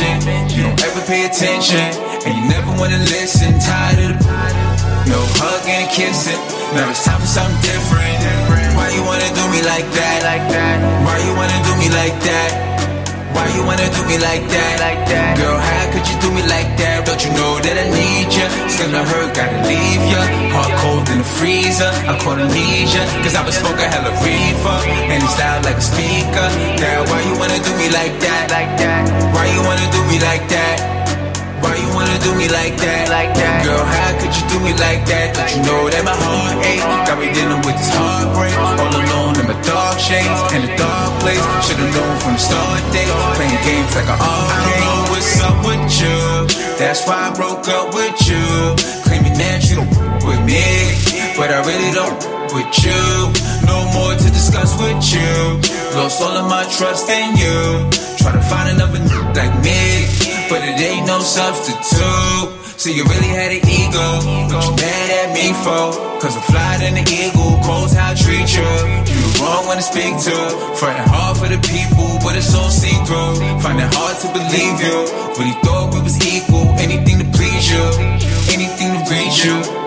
mention, you don't ever pay attention. And you never wanna listen. Tired of the no hugging and kissing. Now it's time for something different. Why you wanna do me? Like that? Why you wanna do me like that? Why you wanna do me like that? Like that? Girl, how could you do me like that? Don't you know that I need ya? It's gonna hurt, gotta leave ya. Heart cold in the freezer. I caught amnesia. Cause I was smoking hella reefer. And it's loud like a speaker. Now, why you wanna do me like that? Like that? Why you wanna do me like that? You do me like that? Like that? Girl, how could you do me like that? Don't you know that my heart ache? Got me dealing with this heartbreak. All alone in my dark shades in a dark place. Should've known from the start day. Playing games like an arcade. I don't know what's up with you. That's why I broke up with you. Claiming that you don't with me, but I really don't with you. No more to discuss with you. Lost all of my trust in you. Try to find another n- like me, but it ain't no substitute. So you really had an ego, but you mad at me for Cause I'm flying in the eagle, cold how I treat you You wrong one to speak to Frontin' hard for the people, but it's all see-through Find it hard to believe you Really thought we was equal, anything to please you Anything to reach you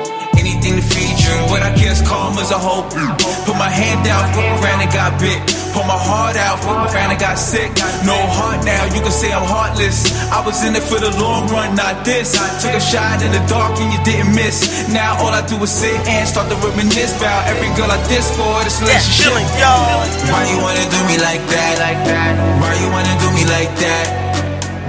anything to feed you. But I guess karma's a hope. Put my hand out, fuck around and got bit. Put my heart out, fuck around and got sick. No heart now, you can say I'm heartless. I was in it for the long run, not this. I took a shot in the dark and you didn't miss. Now all I do is sit and start to reminisce about every girl I diss for this relationship. Why you wanna do me? Like that? Why you wanna do me like that?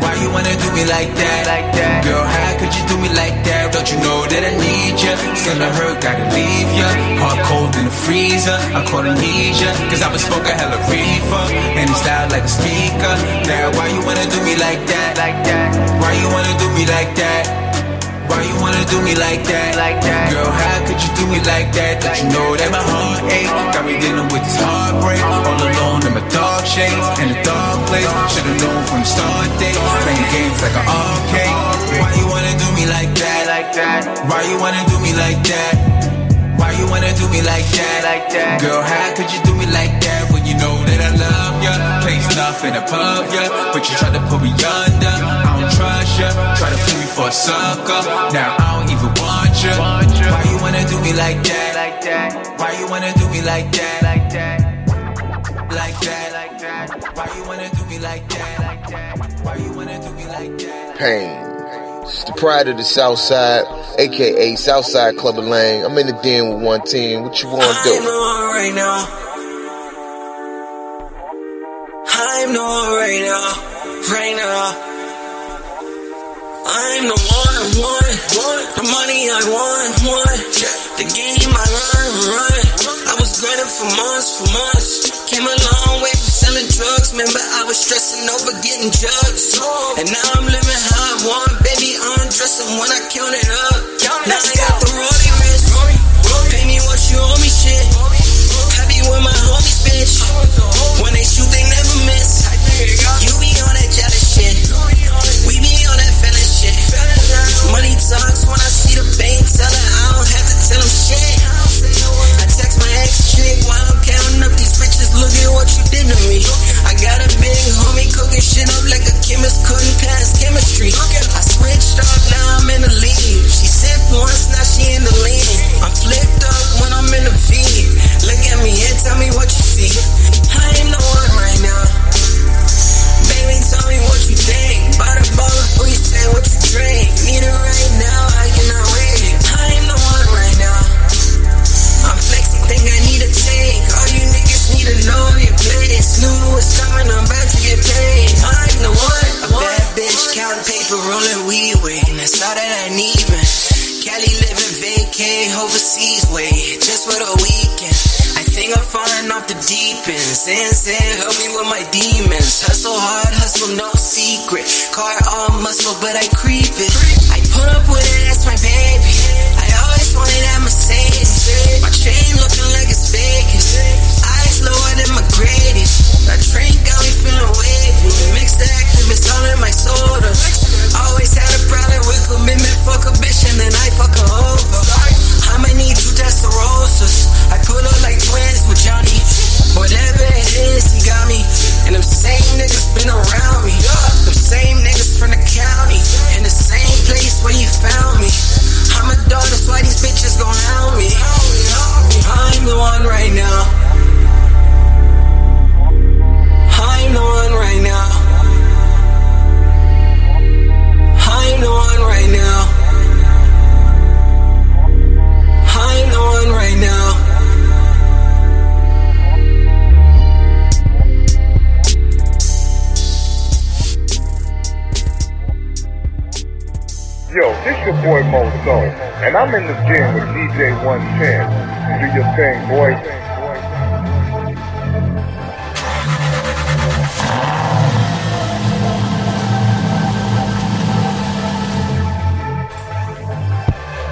Why you wanna do me like that? Like that? Girl, how could you do me like that? Don't you know that I need ya? It's gonna hurt, gotta leave ya. Heart cold in the freezer. I caught amnesia. Cause I was smoking hella reefer. And it's loud like a speaker. Now, why you wanna do me like that? Like that? Why you wanna do me like that? Why you wanna do me like that? Like that? Girl, how could you do me like that? Don't you know that my heart ache? Got me dealing with this heartbreak. All alone in my dark shades in a dark place. Should've known from the start day. Playing games like an arcade. Why you wanna do me like that? Like that? Why you wanna do me like that? Why you wanna do me like that? Like that? Girl, how could you do me like that when you know that I love ya? Place nothing above ya, but you try to put me under. I don't trust ya. Try to put me for a sucker. Now I don't even want ya. Why you wanna do me like that? Like that? Why you wanna do me like that? Like that? Like that? Like that? Why you wanna do me like that? Like that? Why you wanna do me like that? Pain. It's the pride of the South Side, aka Southside Club of Lang. I'm in the den with one team. What you want to I'm do? one right now. I'm one right now. Right now. I'm the one, one, one. The money I want, want. The game I run, run. I was grinding for months, for months. Came a long way from selling drugs. Remember, I was stressing over getting jugs. And now I'm living how I want. Baby, undressing when I count it up. Now I got the rolling wrist. Pay me what you owe me, shit. Happy with my homies, bitch. I text my ex chick while I'm counting up these riches. Look at what you did to me. I got a big homie cooking shit up like a chemist couldn't pass chemistry. I switched up, now I'm in the lead. She sipped once, now she in the lean. I'm flipped up when I'm in the V. Look at me and tell me what you see. I ain't no one right now. Baby, tell me what you think. Buy the you say what you drink. People rolling weed and that's all that I need, man. Cali living vacay overseas way, just for the weekend. I think I'm falling off the deep end. Saying, saying, help me with my demons. Hustle hard, hustle no secret. Car all muscle, but I creep it. I put up with it, that's my baby. I always wanted that Mercedes. My chain looking I'm in the gym with DJ 110. Do your thing, boy.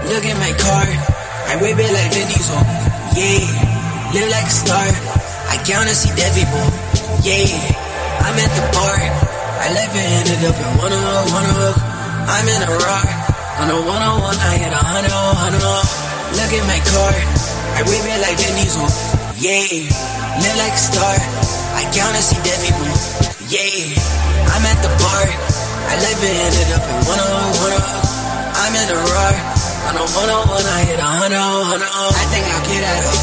Look at my car, I whip it like Vin Diesel. Yeah, live like a star. I count and see dead people. Yeah, I'm at the bar. I left it ended up in one oh one oh. I'm in a rock. On a one oh one, I hit a hundred oh hundred oh. Look at my car, I whip it like Vin Diesel. Yeah, live like a star. I count and see dead people. Yeah, I'm at the bar. I left it ended up in one oh one oh. I'm in a rock. On on one, I hit a hundred on hundred on. I think I'll get at her.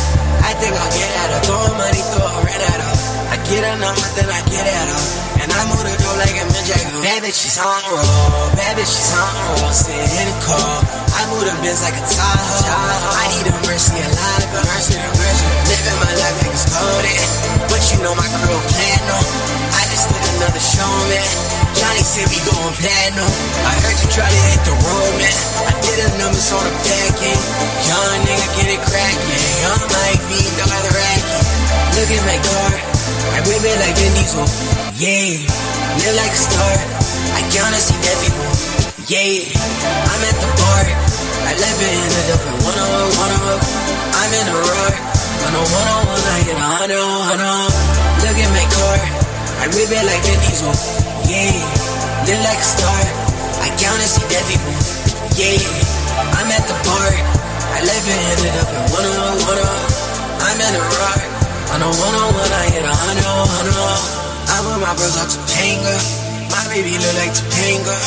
I think I'll get at her. Throw money, throw a rent at her. I get a number, then I get at her. I move the door like a Jagger. Bad bitch, she's on roll. Bad bitch, she's on roll. Sitting in the car. I move the Benz like a Tahoe. I need a mercy, a lot of mercy, a mercy. Living my life, niggas coded. But you know my crew plan on. I just did another show, man. Johnny said we going platinum. I heard you try to hit the road, man. I did a numbers on the back end. Young nigga get it crackin'. Young Mike V, dog the racket. Look at my car. I whip it like Vin Diesel. Yeah, live like a star. I and see people. Yeah, I'm at the bar. I left it ended in one oh one oh. I'm in a roar. On a one on one, I hit a hundred hundred. Look at my car. I whip it like Vin Diesel. Yeah, live like a star. I and see people. Yeah, I'm at the bar. I left it ended in one oh one oh. I'm in a roar. On a one on one, I hit a hundred hundred. I with my bros out to Topanga. My baby look like Topanga.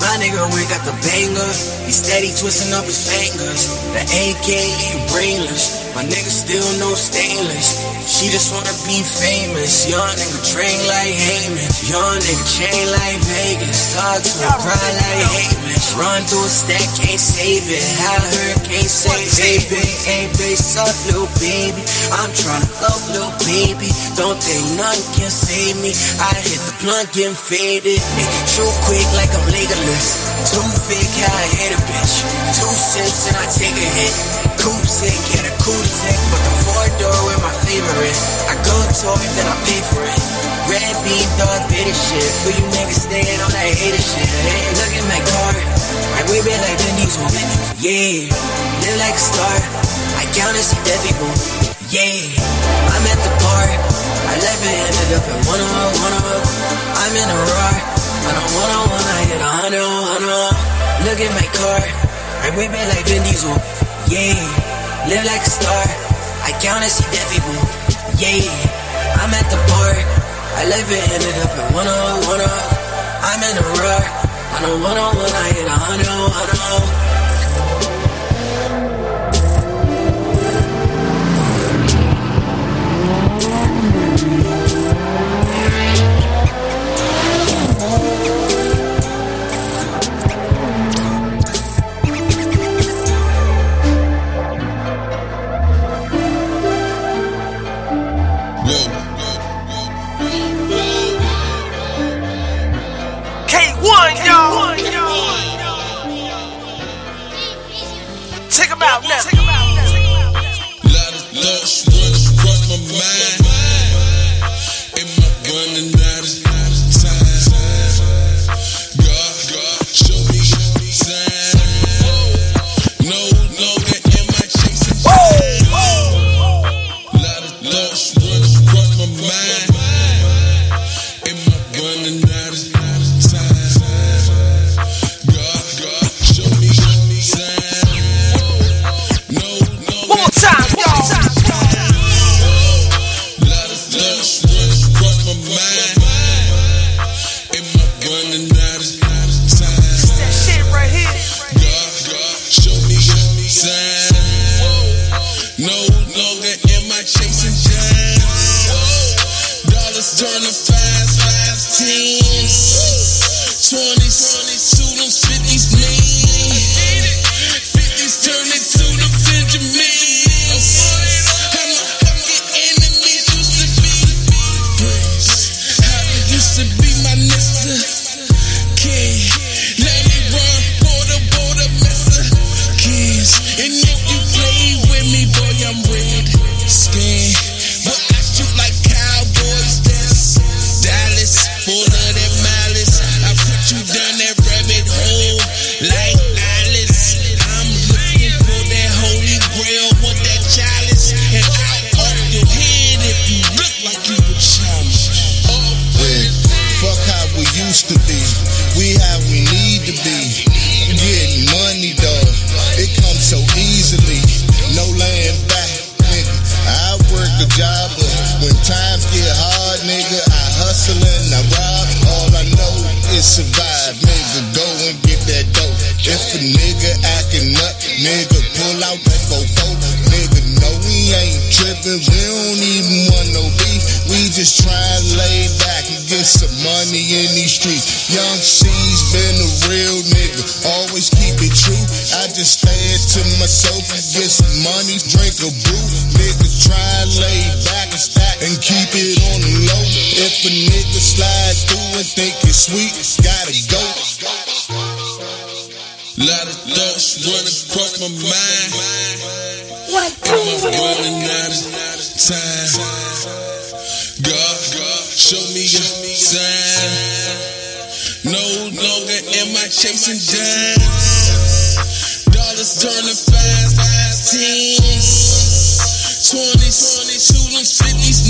My nigga, we got the banger. He steady twisting up his fingers. The AK, brainless. My nigga still no stainless. She just wanna be famous. Young nigga train like Heyman. Young nigga chain like Vegas. Talk to a bride like Heyman. Run through a stack, can't save it. I heard, can't save it. Baby, ain't base up, little baby. I'm tryna fuck, little baby. Don't think nothing can save me. I hit the blunt, getting faded. Hey, shoot quick like I'm Legolas. Too thick, how I hit a bitch. Two cents and I take a hit. Coupe sick, get a coupe sick, but the four door with my favorite. I go to it, then I pay for it. Red beam, dog, Vader shit. For you niggas staying on that hater shit. Hey, look at my car. I whip it like Vin Diesel. Yeah, live like a star. I count and see dead people. Yeah, I'm at the bar. I left it ended up in one oh one oh. I'm in a roar. On a one on one, I hit a hundred hundred. Look at my car. I whip it like Vin Diesel yeah. Live like a star, I count and see dead people, yeah. I'm at the bar, I live it, ended up at 101 up. I'm in a roar, on a 101, I hit a 100, 100. take them out now. Love, love, run, run my mind. keep it on the low. If a nigga slide through and think it's sweet, it's gotta go. Lot of thoughts run across my mind. Am I running out of time? God, show me a sign. No longer am I chasing dimes. Dollars turning five, five teens. twenties, 20, 50s,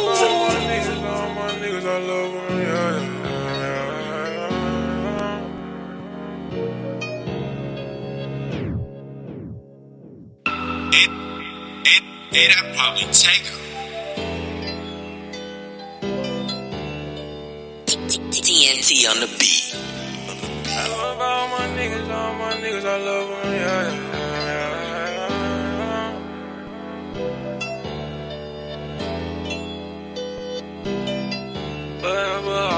And, I'd probably take her. TNT on the beat. I love all my niggas, all my niggas, I love them, yeah. Forever,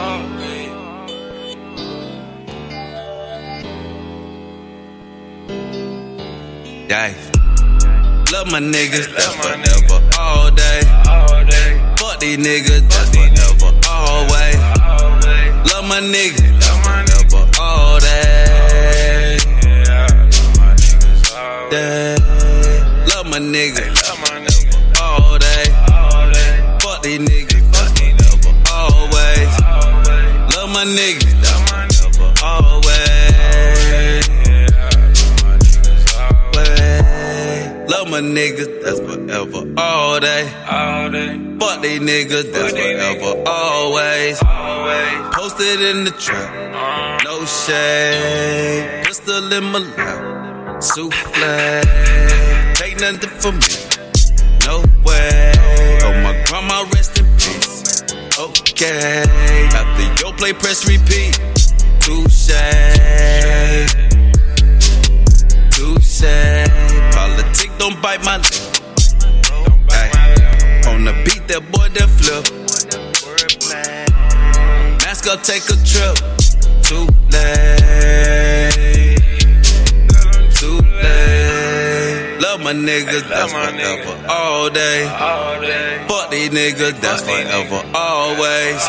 Love my niggas, that's forever. All day. Fuck these niggas, that's forever. Always. Love my niggas, that's forever. All day. Day. Love my niggas, all day. Fuck these niggas, that's forever. Always. Love my niggas. my niggas, that's forever, all day. All day. Fuck they niggas, that's forever, always. always. Posted in the trap, uh-huh. no shade. Pistol in my lap, souffle. Take nothing from me, no way. Oh, my grandma, rest in peace. Okay. After your play, press repeat. Touche say don't bite my lip. Ay, on the beat, that boy that flip. Mask up, take a trip. Too late. Too late. Love my niggas, that's forever, all day. Fuck these niggas, that's forever, always.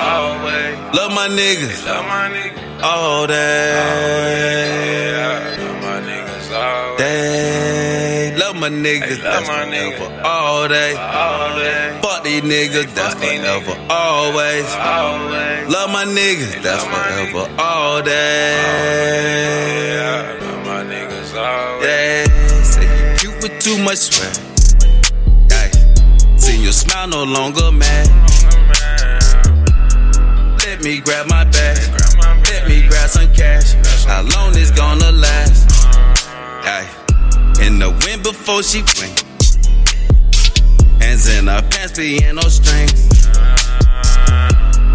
Love my niggas, all day. Day. Love my niggas, that's forever. All day. Fuck these niggas, that's forever. Always. Love my niggas, that's forever. All day. Love my niggas, always. Yeah, say you cute with too much sweat. Ay, see your smile no longer mad. Let me grab my bag. Let me grab some cash. How long this gonna last? Ay, in the wind before she went. Hands in her pants, piano strings.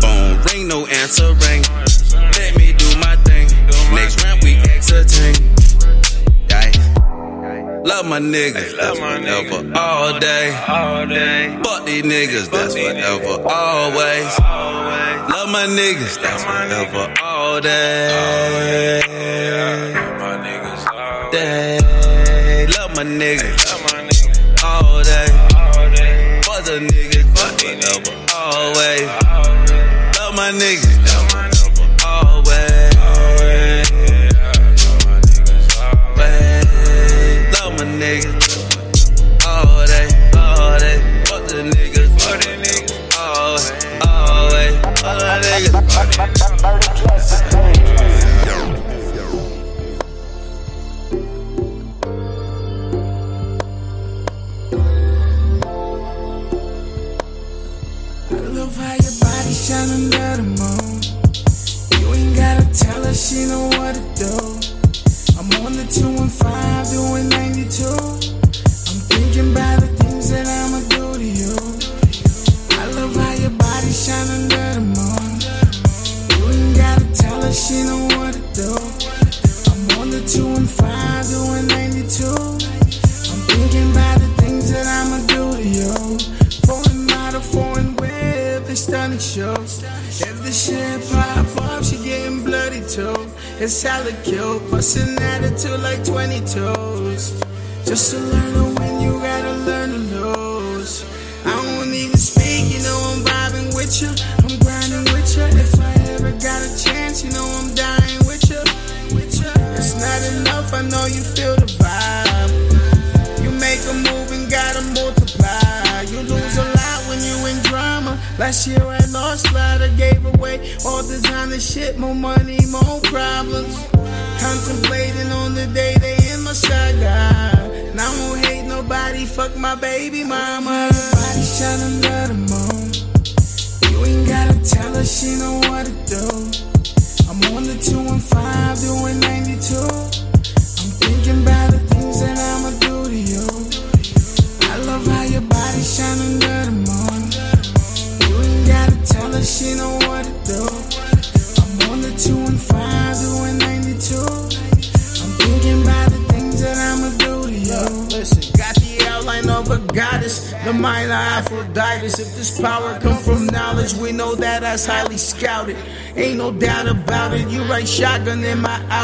Phone ring, no answer ring. Let me do my thing. Next round we exiting. Ay. Love my niggas, that's forever, all day. Fuck these niggas, that's forever, always. Love my niggas, that's forever, all day. Day. Love my niggas, all day. Fuck the niggas, forever, always. Love my forever, always. Love my niggas. All day, all day. Fuck the niggas. Fuck the niggas. Always, always. Fuck the niggas.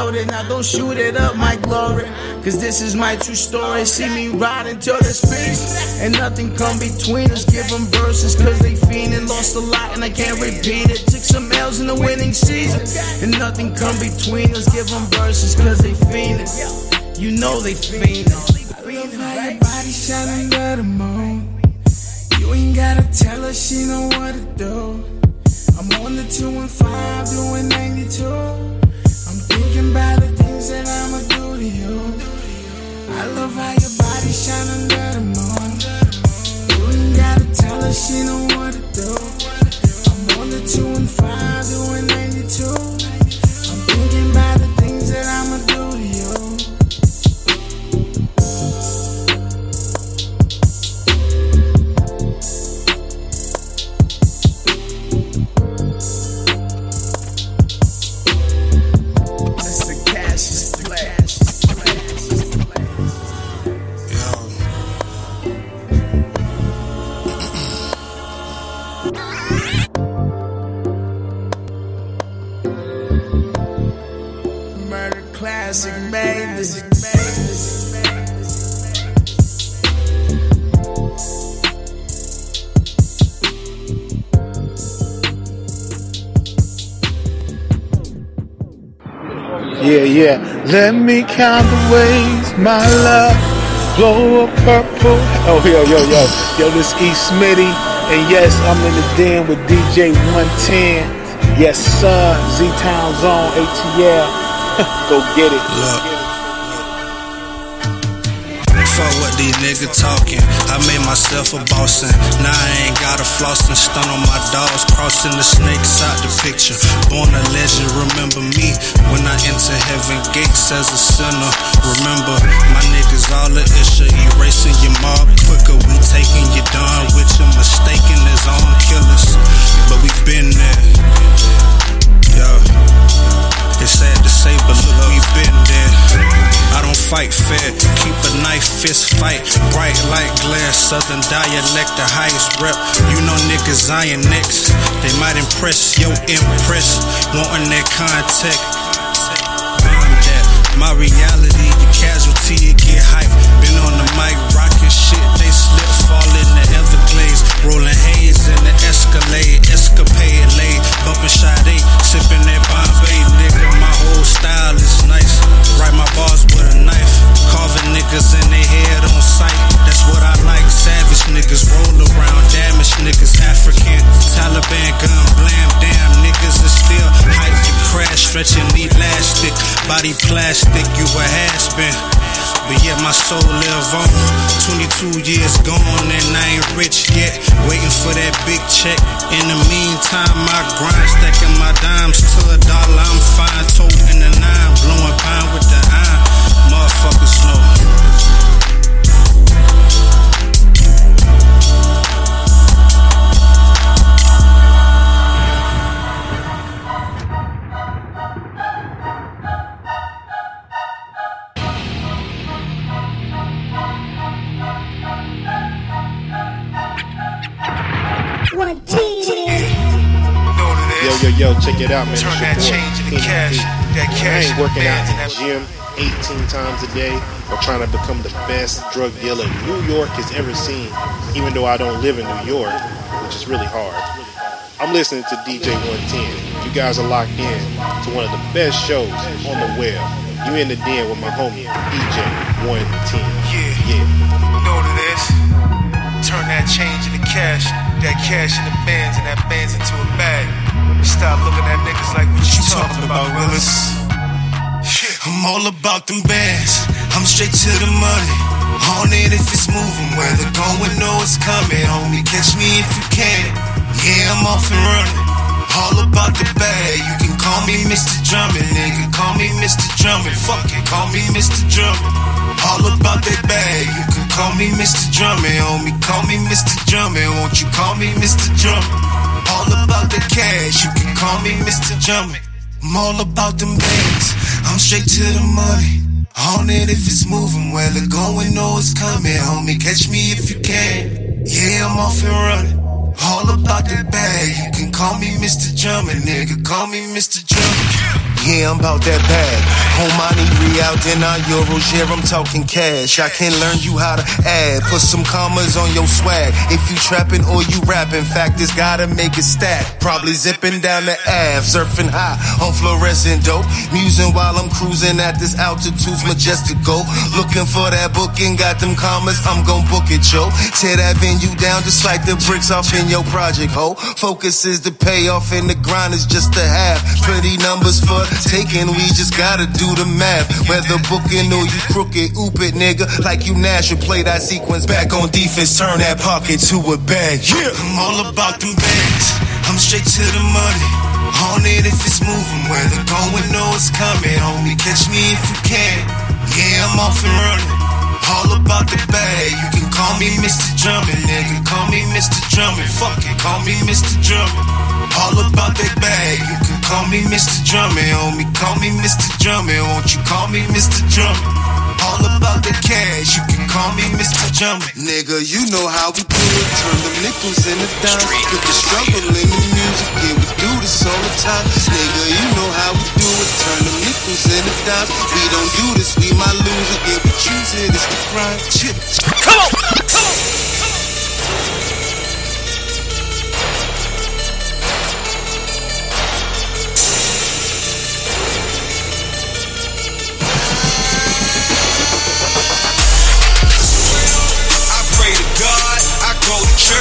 Outing. Now don't shoot it up, my glory. Cause this is my true story. See me ride until there's peace. And nothing come between us. Give them verses cause they fiendin'. Lost a lot and I can't repeat it. Took some L's in the winning season. And nothing come between us. Give them verses cause they fiendin'. You know they fiendin'. I love how your body shine under the moon. You ain't gotta tell her she know what to do. I'm on the 215 doing 92. Love how your body shine under the moon. You ain't gotta tell her she know what to do. I'm on the 215 doing Let me count the ways my love blow a purple. Oh, yo, yo, yo. Yo, this E. Smitty. And yes, I'm in the den with DJ 110. Yes, sir. Z Town Zone, ATL. Go get it. Look. These niggas talking. I made myself a boss and now I ain't got a floss and stun on my dogs. Crossing the snakes out the picture. Born a legend, remember me when I enter heaven gates as a sinner. Remember, my niggas all the issue, erasing your mob quicker. We taking you down with your mistaken as own killers. But we been there. Yeah. It's sad to say, but look, we been there. I don't fight fair, keep a knife fist fight, bright like glare, southern dialect, the highest rep. You know niggas I iron next. they might impress, yo impress, wanting that contact. That, my reality, the casualty, it get hype. Been on the mic, rocking shit, they slip, fall in the Everglades, rolling haze in the Escalade, escapade late, bumping Sade, sipping that Bombay, nigga. My whole style is nice. Write my bars with a knife, carving niggas in their head on sight. That's what I like. Savage niggas roll around, damaged niggas, African, Taliban gun blam, damn niggas are still hype to crash, stretching elastic, body plastic, soul live on. 22 years gone and I ain't rich yet. Waiting for that big check. In the meantime, I grind, stacking my dimes to a dollar. I'm fine, toting the nine, blowing pine with the iron. Motherfuckers know. Yo, check it out, man. Turn that boy, change into cash. That I cash ain't in the working out in the gym 18 times a day or trying to become the best drug dealer New York has ever seen, even though I don't live in New York, which is really hard. I'm listening to DJ 110. You guys are locked in to one of the best shows on the web. You in the den with my homie, DJ 110. Yeah. Yeah. You know what it is? Turn that change into cash, that cash into bands, and that bands into a bag. Stop looking at niggas like what you talking about, Willis. I'm all about them bands. I'm straight to the money. On it if it's moving, where the going, know it's coming. Homie, catch me if you can. Yeah, I'm off and running. All about the bag. You can call me Mr. Drummond, nigga. Call me Mr. Drummond. Fuck it, call me Mr. Drummond. All about that bag. You can call me Mr. Drummond, homie. Call me Mr. Drummond. Won't you call me Mr. Drummond? All about the cash. You can call me Mr. Drummond. I'm all about them bands. I'm straight to the money. On it if it's moving, where the going, know it's coming. Homie, catch me if you can. Yeah, I'm off and running. All about the bag. You can call me Mr. Drummond, nigga. Call me Mr. Drummond. Yeah, I'm about that bag. Home money, real, dinner, euros, yeah, I'm talking cash. I can learn you how to add. Put some commas on your swag. If you trapping or you rapping, fact is gotta make it stack. Probably zipping down the Ave, surfing high on fluorescent dope. Musing while I'm cruising at this altitude's majestic go. Looking for that booking, got them commas, I'm gon' book it, yo. Tear that venue down just like the bricks off in your project, ho. Focus is the payoff and the grind is just a half. Pretty numbers for taking, we just gotta do the math. Whether booking or you crooked, oop it, nigga. Like you Nash, you play that sequence back on defense, turn that pocket to a bag. Yeah, I'm all about them bags. I'm straight to the money. On it if it's moving, where the going, know it's coming. Homie, catch me if you can. Yeah, I'm off and running. All about the bag. You can call me Mr. Drummond, nigga. Call me Mr. Drummond. Fuck it, call me Mr. Drummond. All about that bag. You can call me Mr. Drummond, homie. Call me Mr. Drummond. Won't you call me Mr. Drummond? About the cash. You can call me Mr. Drummond. Nigga, you know how we do it. Turn the nickels into dimes. Put the struggle in the music. Yeah, we do this all the time. Nigga, you know how we do it. Turn the nickels nickels and a dime. We don't do this, we might lose it. Yeah, we choose it, it's the crime. Chip. Come on! Come on!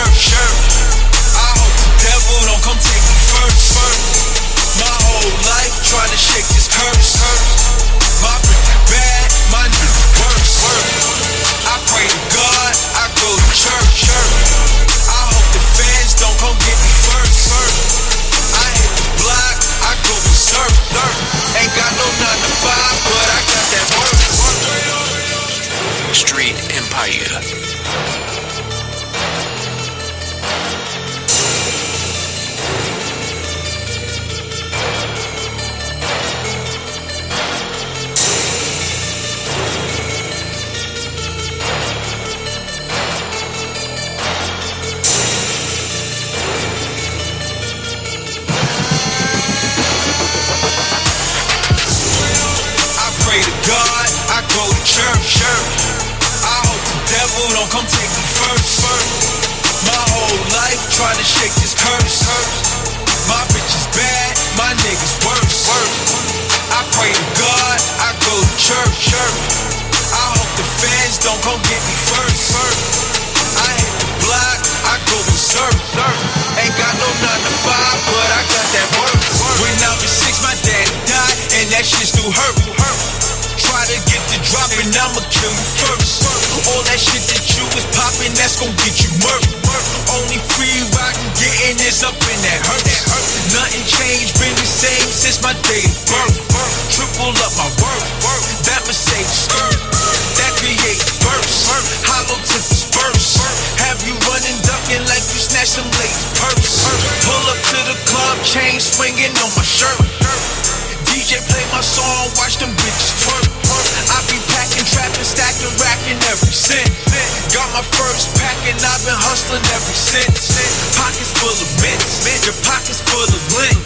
To church. I hope the devil don't come take me first. My whole life trying to shake this curse. Bad, my nigga worse. I pray to God, I go to church. I hope the fans don't come get me first. I hit the block, I go. Ain't got no nine to five, but I got that work. Street Empire. Go to church. I hope the devil don't come take me first. My whole life trying to shake this curse. My bitch is bad, my niggas worse. I pray to God, I go to church. I hope the fans don't come get me first. I hit the block, I go berserk. Ain't got no nine to five, but I got that work. When I was six, my dad died, and that shit still hurt. Try to get the drop, and I'ma kill you first. All that shit that you was popping, that's gon' get you murked. Only free riding, getting is up in that hurt. Nothing changed, been the same since my day of birth. Triple up my work, That Mercedes skirt, that create burst. Hollow tip disperse. Have you running, ducking like you snatched some ladies' purse. Pull up to the club, chain swinging on my shirt. DJ play my song, watch them bitches twerk. Stacking, racking every cent. Got my first pack and I've been hustling ever since. Pockets full of mints, your pockets full of lint.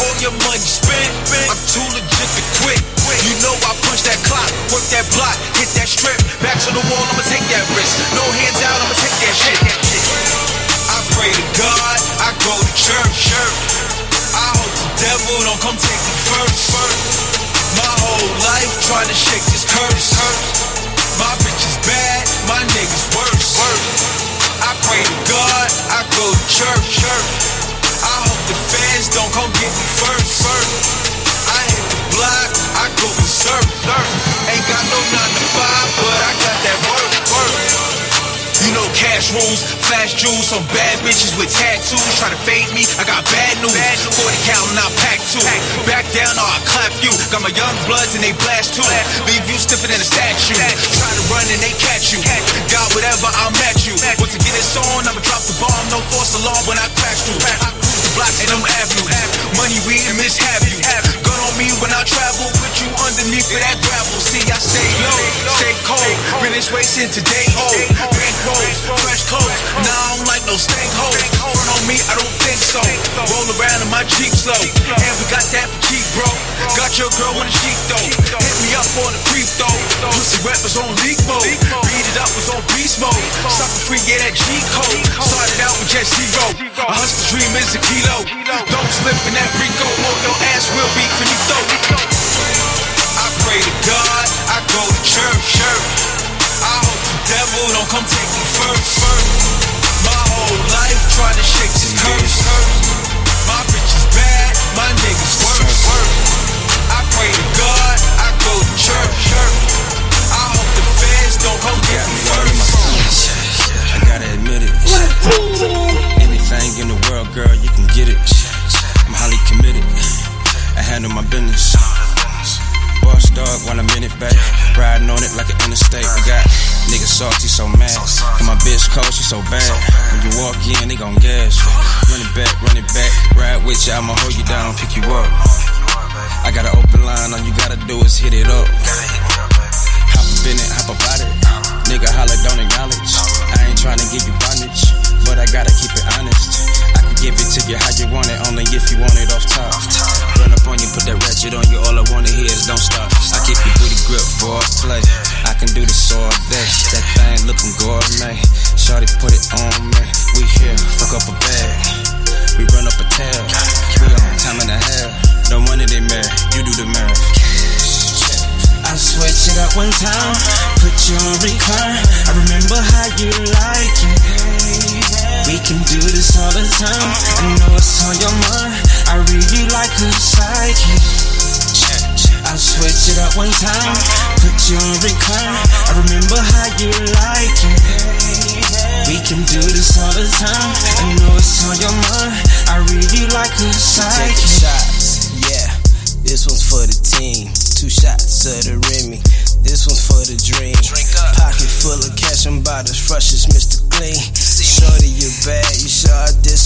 All your money spent, I'm too legit to quit. You know I punch that clock, work that block, hit that strip. Back to the wall, I'ma take that risk. No hands out, I'ma take that shit. I pray to God, I go to church. I hope the devil don't come take me first. My whole life trying to shake this curse. My bitch is bad, my niggas worse. I pray to God, I go to church. I hope the fans don't come get me first. I hit the block, I go berserk. Ain't got no nine to five, but I got that work. work. You know cash rules, flash jewels, some bad bitches with tattoos try to fade me. I got bad news, 40 count and I pack two. Back down or I clap you. Got my young bloods and they blast too. Leave you stiffer than a statue. Try to run and they catch you. Got whatever, I'm at you. But to get this on, I'ma drop the bomb, no false alarm when I crash through. I cruise the blocks and them avenues. Money, weed, and mishap you. Gun on me when I travel, put you underneath of that gravel. See, I stay low, stay cold. Way since today old. Bank rolls, fresh clothes. Now I don't like no stank hoes. Front on me, I don't think so. Roll around in my Jeep slow. And we got that for cheap, bro. Got your girl on the sheet though. Hit me up on the creep though. Pussy rap was on leak mode. Beat it up was on beast mode. Sucker free, yeah, that G code. Started out with just zero. A hustler dream is a kilo. Don't slip in that Rico or your ass will be finito. I pray to God, I go to church. I hope the devil don't come take me first. My whole life trying to shake this curse. My bitch is bad, my niggas worse. I pray to God, I go to church. I hope the fans don't come get me first. I gotta admit it. Anything in the world, girl, you can get it. I'm highly committed. Handle my business. Boss dog when I'm in it back. Riding on it like an interstate. We got niggas salty, so mad. And my bitch cold, she so bad. When you walk in, they gon' gas you. Run it back, run it back. Ride with you, I'ma hold you down, pick you up. I got an open line, all you gotta do is hit it up. Hop up in it, hop up out it. Nigga holla, don't acknowledge. I ain't tryna give you bondage, but I gotta keep it honest give it to you how you want it, only if you want it off top. Run up on you, put that ratchet on you, all I wanna hear is don't stop. I keep your booty grip for a play. I can do this all day. That thing looking gourmet. Shorty put it on me. We here, fuck up a bag. We run up a tail. We on time and a half. No money they married, you do the math. I switch it up one time, put you on recline. I remember how you like it. We can do this all the time. I know it's on your mind. I read you like a psychic. I'll switch it up one time, put you on recline. I remember how you like it. We can do this all the time. I know it's on your mind. I read you like a psychic. Taking shots, yeah. This one's for the team. Two shots of the Remy. This one's for the dream. Pocket full of cash, I'm about as fresh as Mr. Clean. Shorty, you bad, you should audition for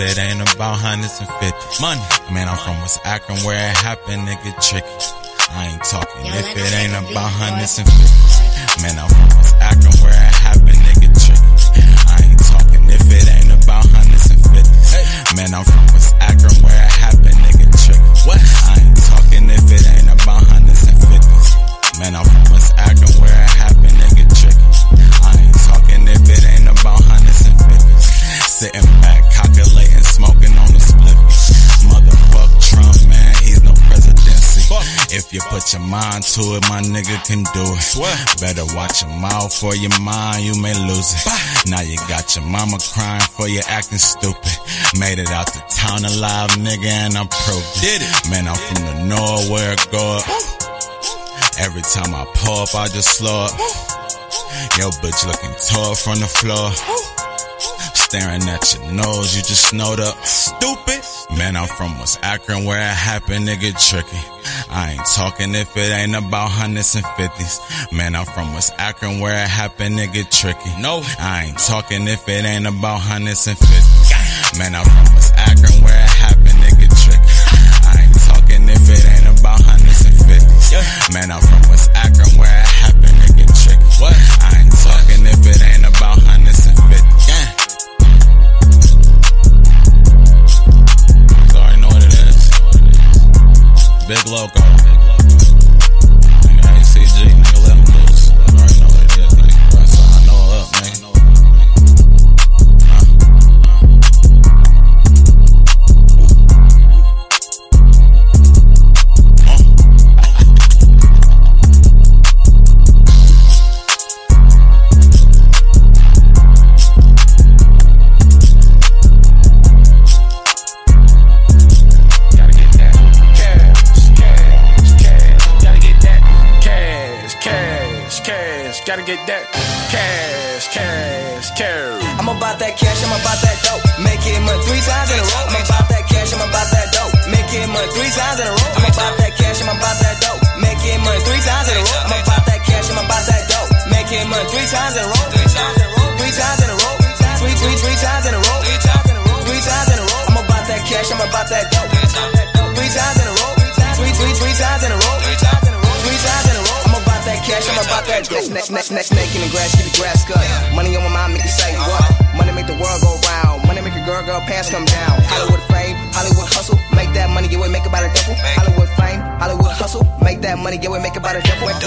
it ain't about hundreds and fifties. Money. Man, I'm from West Akron, where it happened, nigga, tricky. I ain't talking if it ain't about hundreds and fifties. Man, I'm from West Akron, where it happened, nigga, tricky. I ain't talking if it ain't about hundreds and fifties. Man, I'm from put your mind to it, my nigga can do it. Better watch your mouth for your mind, you may lose it. Now you got your mama crying for you acting stupid. Made it out the town alive, nigga, and I proved it. Did it. Man, I'm from the north where it go up. Every time I pull up, I just slow up. Yo, bitch looking tall from the floor. Staring at your nose, you just snowed up. Stupid. Man, I'm from West Akron where it happened, nigga, tricky. I ain't talking if it ain't about hundreds and fifties. Man, I'm from West Akron where it happened, nigga, tricky. No, I ain't talking if it ain't about hundreds and fifties. Man, I'm from West Akron where it happened, nigga, tricky. I ain't talking if it ain't about hundreds and fifties. Man, I'm from Big loco. get that cash, cash, cash. I'm about that cash, I'm about that dope. Make it money three times in a row. I'm about that cash, I'm about that dope. Make it money three times in a row. I'm about that cash, I'm about that dope. Make it money three times in a row. I'm about that cash, I'm about that dope. Make it money three times in a row. Three times in a row. Three times in a row. Three, three, three times in a row. Three times in a row. Three times in a row. I'm about that cash, I'm about that dope. Three times in a row. Three, three, three times in a row cash, I'm about that dope. Next, next, next, neck in the grass, get the grass cut. Money on my mind, make you say what? Money make the world go round. Money make a girl, girl pants come down. Hollywood fame, Hollywood hustle. Make that money, get away, make about a double. Hollywood fame, Hollywood hustle. Make that money, get away, make about a double. Wake,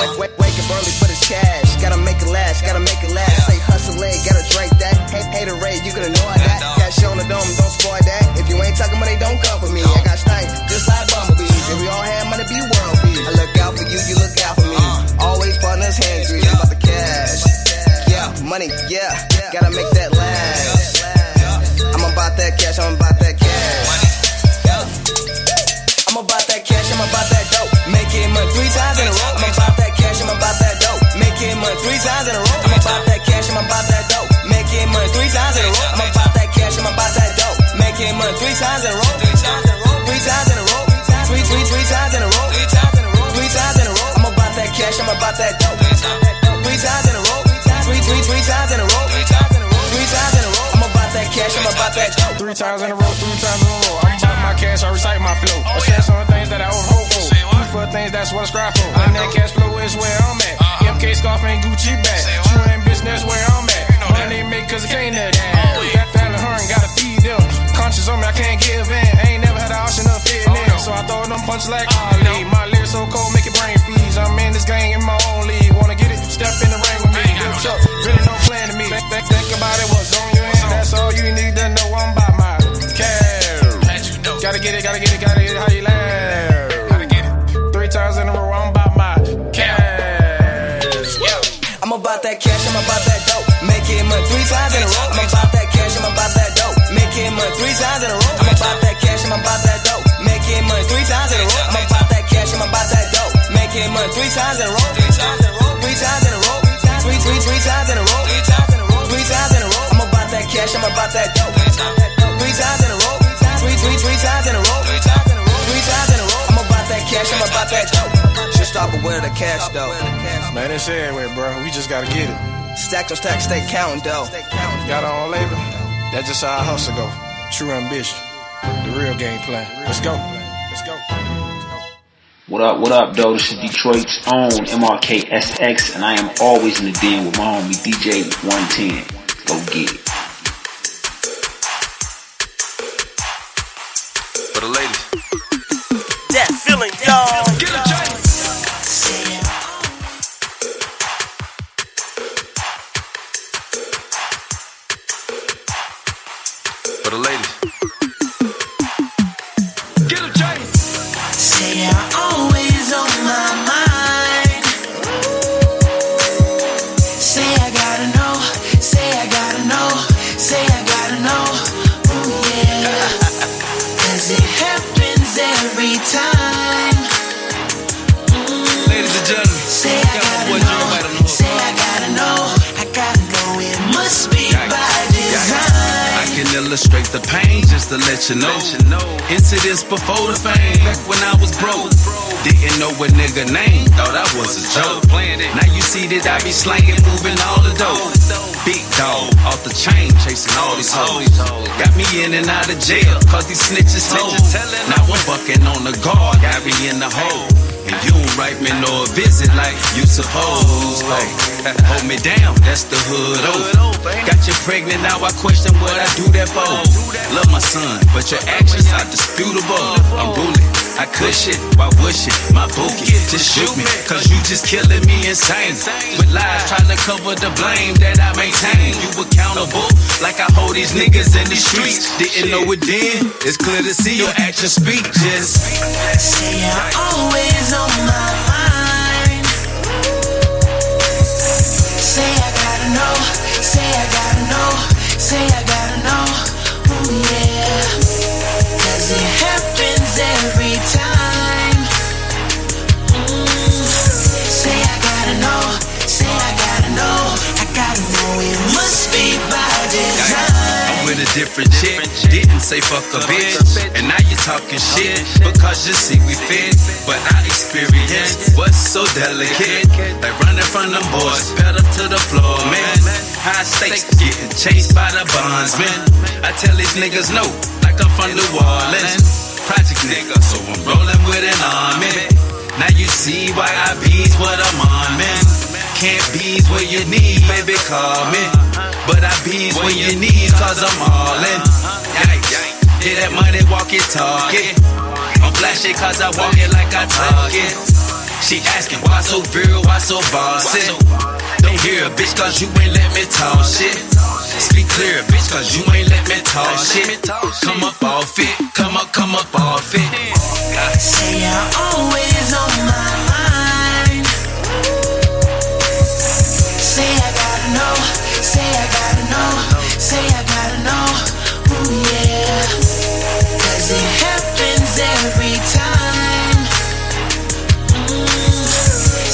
up early for this cash. Gotta make it last, gotta make it last. Say hustle it, gotta drink that. Hate, hate a rate, you can ignore that. Cash on the dome, don't spoil that. If you ain't talking money, don't come for me. I got stank, just like bumblebees. If we all had money, be world peace. I look out for you, you look out for me. Always partners hangry, about the cash. Yeah, money, yeah, gotta make that last. I'm about that cash, I'm about that cash. I'm about that cash, I'm about that dope. Making money three times in a row. I'm about that cash, I'm about that dope. Making money three times in a row. I'm about that cash, I'm about that dope. Making money three times in a row. I'm about that cash, I'm about that dope. Making money three times in a row. Three times in a row. Three times in a row. Three, three, three times in a row. Cash, I'm about that dope. Three times in a row. Three, three, three times in a row. Three times in a row. Three times in a row. I'm about that cash, I'm about that dope. Three times in a row, three times in a row. I'm about my cash, I recite my flow. Oh, I share some the things that I owe hope for. For things, that's what I strive for. And that cash flow is where I'm at. Uh-huh. MK scarf and Gucci bag. True and business where I'm at. Money make cause it can't that That family hurting, gotta feed them. Conscious on me, I can't give in. Ain't never had an option of fitting in. So I throw them punches like Ali. My lyrics so cold, make it brain freeze. I'm in this gang in my own league. Wanna get it? Step in the ring with me. Lift up, really no plan to me. Think, think, think about it, what's on your hand. That's all you need to know. I'm about my cash. Gotta get it, gotta get it, gotta get it. How you laugh? Gotta get it. Three times in a row, I'm about my cash. I'm about that cash, I'm about that dope. Make Making money three times in a row. I'm about that cash, I'm about that dope. Make Making money three times in a row. I'm about that cash, I'm about that dope. Three times in a row. I'm about that cash, I'm about that dope. Making money three times in a row. Three times in a row. Three times in a row. Three, three, three times in a row. Three times in a row. Three times in a row. I'm about that cash, I'm about that dope. Three times in a row. Three, three, three times in a row. Three times in a row. Three times in a row. I'm about that cash, I'm about that dope. Just stop and wear the cash though. Man, it's everywhere, bro. We just gotta get it. Stack on stack, stay counting though. Got our own label. That's just how our hustle go. True ambition. The real game plan. Let's go. Let's go. What up, what up, though? This is Detroit's own MRKSX, and I am always in the den with my homie DJ 110. Go get it. Incidents before the fame, back when I was broke. Didn't know a nigga name, thought I was a joke. Now you see that I be slanging, moving all the dough. Big dog, off the chain, chasing all these hoes. Got me in and out of jail, cause these snitches told. Now I'm bucking on the guard, got me in the hole. And you don't write me no visit like you supposed. Hey, hold me down, that's the hood. Oh, got you pregnant, now I question what I do that for. Love my son, but your actions are disputable. I'm ruling. I could shit, why would shit? My bookie just shoot me, cause you just killing me insane. With lies trying to cover the blame that I maintain. You accountable, like I hold these niggas in the streets. Didn't know it then, it's clear to see your actions speak. Just Say you're always on my mind. Say I gotta know, say I gotta know, say I gotta know. Ooh yeah. A different chick. Didn't say fuck a bitch. And now you talking shit because you see we fit. But I experience what's so delicate. Like running from them boys, pedal to the floor, man. High stakes, getting chased by the bondsman. I tell these niggas no, like I come from New Orleans. Project nigga, so I'm rolling with an army. Now you see why I bees what I'm on, man. Can't bees what you need, baby, call me. But I bees when you need, cause I'm all in. Yikes. Yeah, that money walk it, talk it. I'm flashy cause I walk it like I talk it. She asking why so real, why so bossy. Don't hear a bitch cause you ain't let me talk shit. Speak clear, bitch, cause you ain't let me talk shit. Come up off it, come up, come up off it. Say you're always on my mind. Say I gotta know, say I gotta know, say I gotta know. Ooh yeah. Cause it happens every time. Mm.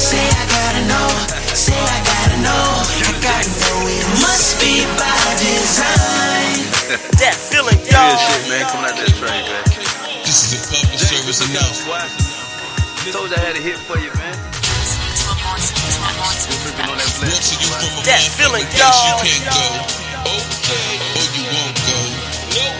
Say I gotta know, say I gotta know, I gotta know it must be by design. That feeling, Good dog. shit, man. Coming out that train, man. This is a public service announcement. Told you I had a hit for you, man. Brought to you from a That motherfucking feeling, place you dog. can't go. Okay. Or you won't go. Nope.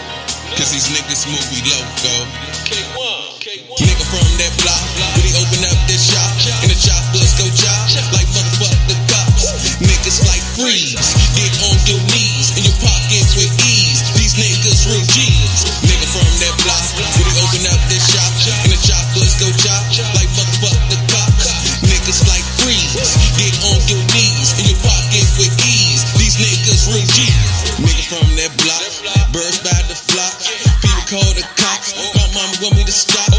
Cause these niggas move, we loco. K1. K1. Nigga from that block, when he open up this shop, and the choppers go chop, like motherfucker the cops. Niggas like freeze, get on your knees, in your pockets with ease. These niggas real G's. Nigga from that block, when he open up this shop, and the choppers go chop, freeze, get on your knees, in your pockets with ease. These niggas real G's. Nigga from that block, birds by the flock, people call the cops. My mama want me to stop,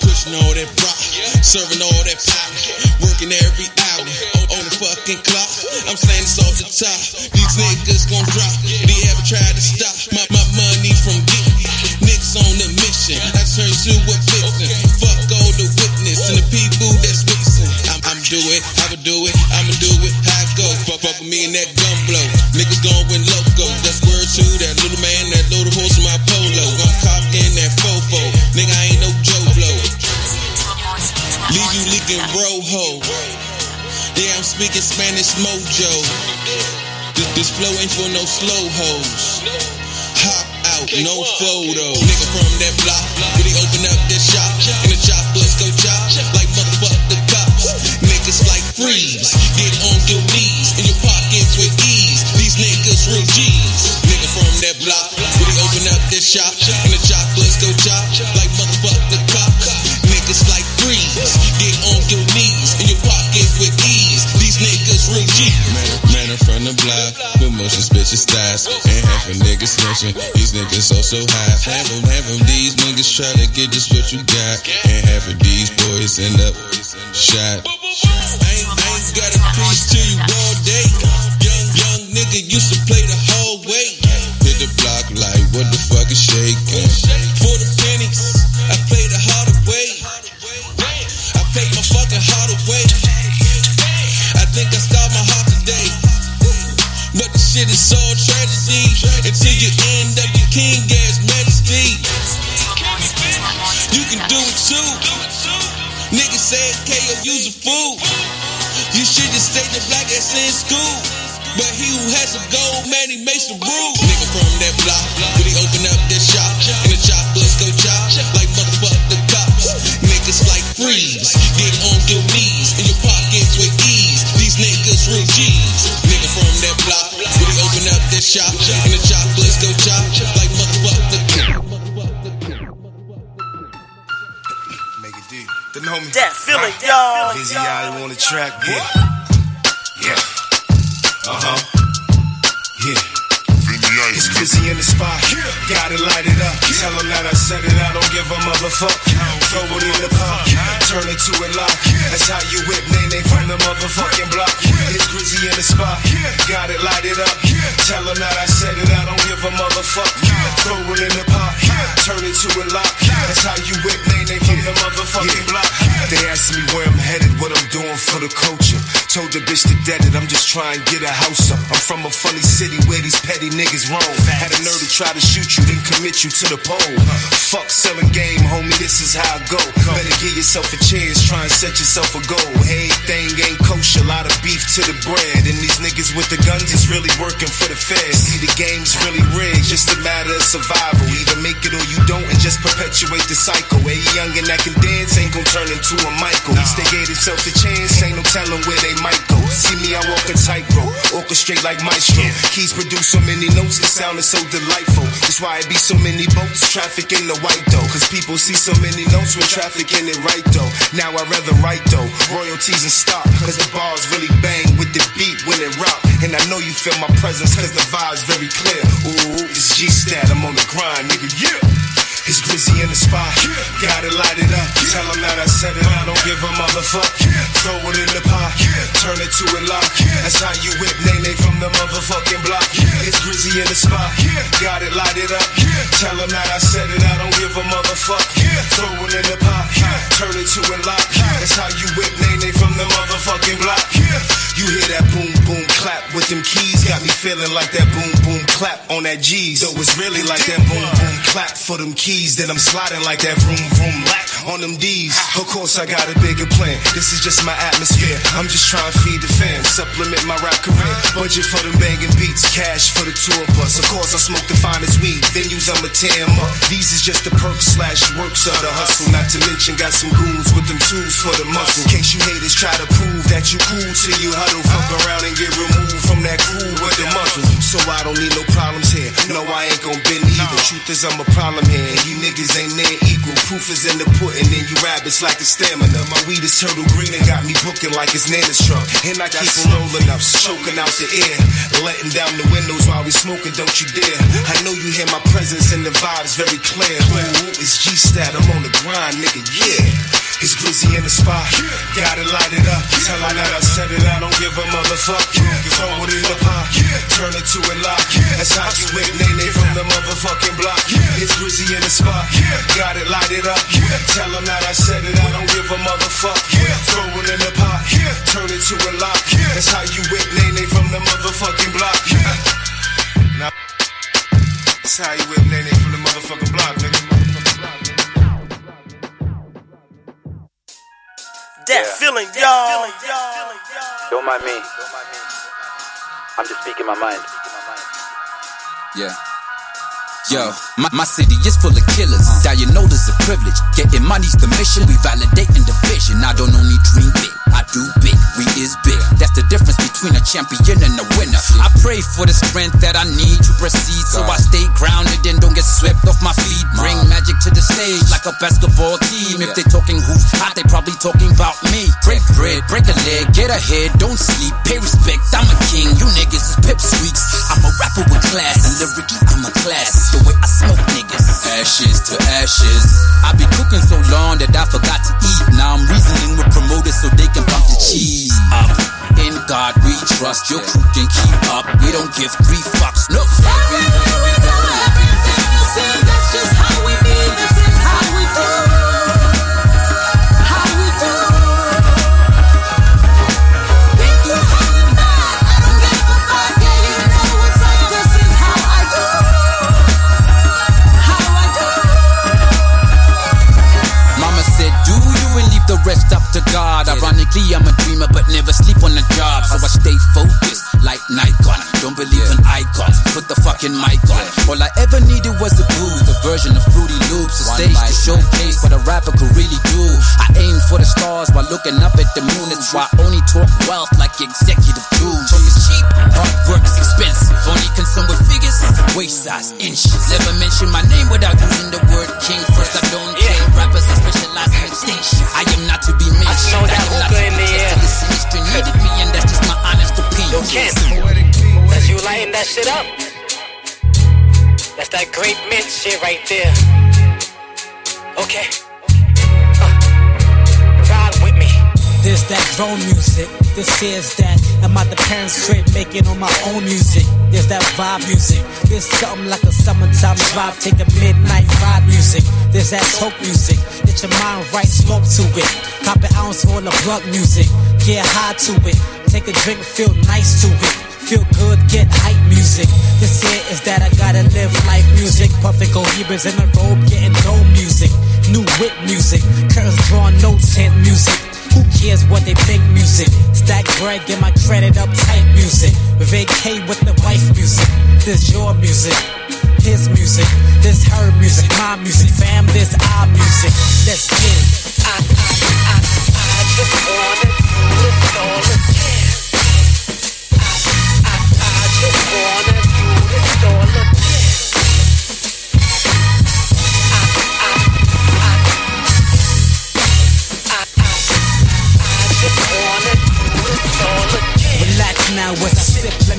pushing all that rock, serving all that pop, working every hour on, the fucking clock. I'm saying this off the top, these niggas gon' drop. They ever try to stop my, my money from getting niggas on the mission? I turn to a victim. And that gun blow. Niggas going loco. That's word to that little man, that little horse in my polo. I'm copped in that fofo. Nigga, I ain't no Joe Blow. Leave you leaking rojo. Yeah, I'm speaking Spanish mojo. This, this flow ain't for no slow hoes. Hop out, no photo. Nigga from that block, when he open up this shop, and the chop, let's go chop, like freeze, get on your knees, in your pockets with ease. These niggas real G's. Nigga from that block, when he open up this shop, and the choppers go chop, like motherfucker cop. Niggas like freeze, get on your knees, in your pockets with ease. These niggas real G's. From the block, with motion bitches styles, and half a nigga snitching. These niggas so so high. Half of, half of these niggas try to get just what you got, and half of these boys end up shot. Got a piece to you all day. Young, young nigga used to play the whole way. Hit the block like, what the fuck is shaking? For the pennies, I play the harder way. I play my fucking heart away. I think I starved my heart today. But the shit is all tragedy until you end up the king as majesty. You can do it too. Niggas say KO use a fool. You should just the black ass in school. But he who has a gold man, he makes the rules. Nigga from that block, when he open up this shop, and the choppers go chop, like motherfucker cops. Niggas like freeze, get on your knees, in your pockets with ease. These niggas real G's. Nigga from that block, when he open up this shop, and the choppers go chop, like motherfucker Make it deep. The homie. That feeling, y'all. Busy out on the track, yeah. Yeah. Uh huh. Yeah. It's busy in the spot. Gotta light it up. Tell them that I said it. I don't give a motherfuck. Throw it in the pot. Turn it to a lock. That's how you whip Nene from the motherfucking block. It's Grizzy in the spot. Got it, light it up. Tell them that I said it. I don't give a motherfuck. Throw it in the pot. Turn it to a lock. That's how you whip Nene from the motherfucking block. They asked me where I'm headed, what I'm doing for the culture. Told the bitch to dead it, I'm just trying to get a house up. I'm from a funny city where these petty niggas roam. Had a nerve to try to shoot you, then commit you to the pole. Fuck selling game, homie, this is how I go. Better give yourself a chance, try and set yourself a goal. Everything ain't coach a lot of beef to the bread. And these niggas with the guns is really working for the feds. See, the game's really rigged, just a matter of survival. Either make it or you don't, and just perpetuate the cycle. A youngin' that can dance ain't gon' turn into a Michael. Nah. They gave themselves a chance, ain't no telling where they might go. See me, I walk a tightrope, orchestrate like maestro. Keys produce so many notes, it sounded so delightful. That's why it be so many boats, traffic in the white though. Cause people see so many notes when traffic in it right though. Now I rather write though, royalties and stock. Cause the bars really bang with the beat when it rock. And I know you feel my presence cause the vibe's very clear. Ooh, it's G-Stat, I'm on the grind, nigga, yeah. It's Grizzy in the spot. Yeah. Gotta light it up. Yeah. Tell them that I said it. I don't give a motherfuck. Yeah. Throw it in the pot. Turn it to a lock. That's how you whip Nene from the motherfucking block. It's Grizzy in the spot. Got it, light it up. Tell them that I said it. I don't give a motherfuck. Throw it in the pot. Turn it to a lock. That's how you whip Nene from the motherfucking block. You hear that boom boom clap with them keys. Got me feeling like that boom boom clap on that G's. So it's really like that boom boom clap for them keys. Then I'm sliding like that vroom vroom lack on them D's. Of course I got a bigger plan. This is just my atmosphere. I'm just trying to feed the fans, supplement my rap career. Budget for them banging beats, cash for the tour bus. Of course I smoke the finest weed. Venues I'ma tear 'em up. These is just the perks slash works of the hustle. Not to mention got some goons with them tools for the muscle. In case you haters try to prove that you cool till you huddle. Fuck around and get removed from that crew with the muzzle. So I don't need no problems here. No, I ain't gon' bend either. Truth is, I'm a problem here. You niggas ain't near equal. Proof is in the pudding, and you rabbits like the stamina. My weed is turtle green and got me booking like it's Nana's truck. And I keep rolling up, choking out the air. Letting down the windows while we smoking, don't you dare. I know you hear my presence and the vibe's very clear. Ooh, it's G-Stat, I'm on the grind, nigga, yeah. It's Grizzy in the spot. Yeah. Gotta light it up. Tell her that I said it, I don't give a motherfuck. Throw it in the pot. Turn it to a lock. That's how you whip Nene from the motherfucking block. It's Grizzy in the spot. Got it, light it up. Tell them that I said it, I don't give a motherfuck. Throw it in the pot. Turn it to a lock. That's how you whip Nene from the motherfucking block. Now, that's how you whip Nene from the motherfucking block, nigga. That Yeah. feeling, y'all. Don't mind me. I'm just speaking my mind. Yeah. Yo, my, my city is full of killers. Uh. Diagnosed as a privilege. Getting money's the mission. We validating the vision. I don't only dream big, I do big. We is big. That's the difference between a champion and a winner. I pray for the strength that I need to proceed. So I stay grounded and don't get swept off my feet. Bring magic to the stage like a basketball team. If they talking who's hot, they probably talking about me. Break bread, break a leg, get ahead, don't sleep. Pay respect, I'm a king. You niggas is pipsqueaks. I'm a rapper with class. And lyrically, I'm a class. The way I smoke niggas. Ashes to ashes. I be cooking so long that I forgot to eat. Now I'm reasoning with promoters so they can pump the cheese up. In God we trust, your crew can keep up. We don't give three fucks, no. To God. Ironically, I'm a dreamer, but never sleep on the job. So I stay focused like Nikon. Don't believe in icons. Put the fucking mic on. All I ever needed was a booth, a version of Fruity Loops, a stage to showcase what a rapper could really do. I aim for the stars while looking up at the moon. That's why I only talk wealth like executive dudes. Talk is cheap, hard work is expensive. Only concerned with figures, waist size, inches. Never mention my name without using the word king. First, I don't. Rappers that specialize in extinction. I am not to be mentioned. that I not hookah in the air. Needed me, and that's just my honest opinion. Yo, Ken, as you lighting that shit up, that's that great mint shit right there. Okay. Uh, ride with me. There's that drone music. This is that. I'm at the parents' crib making all my own music. There's that vibe music. There's something like a summertime drive. Take a midnight ride music. There's that talk music. Get your mind right, smoke to it. Cop an ounce for the plug music. Get high to it. Take a drink, feel nice to it. Feel good, get hype music. This here is that I gotta live life music. Puffin' cohibas in a robe, getting no music. New whip music. Curtains drawn, no tent music. Who cares what they think music? Stack bread, get my credit up tight music. Vacate with the wife music. This your music. His music, this her music, my music, fam, this our music. Let's get it. I, I, I, I just wanna do this all again. I, I, I just wanna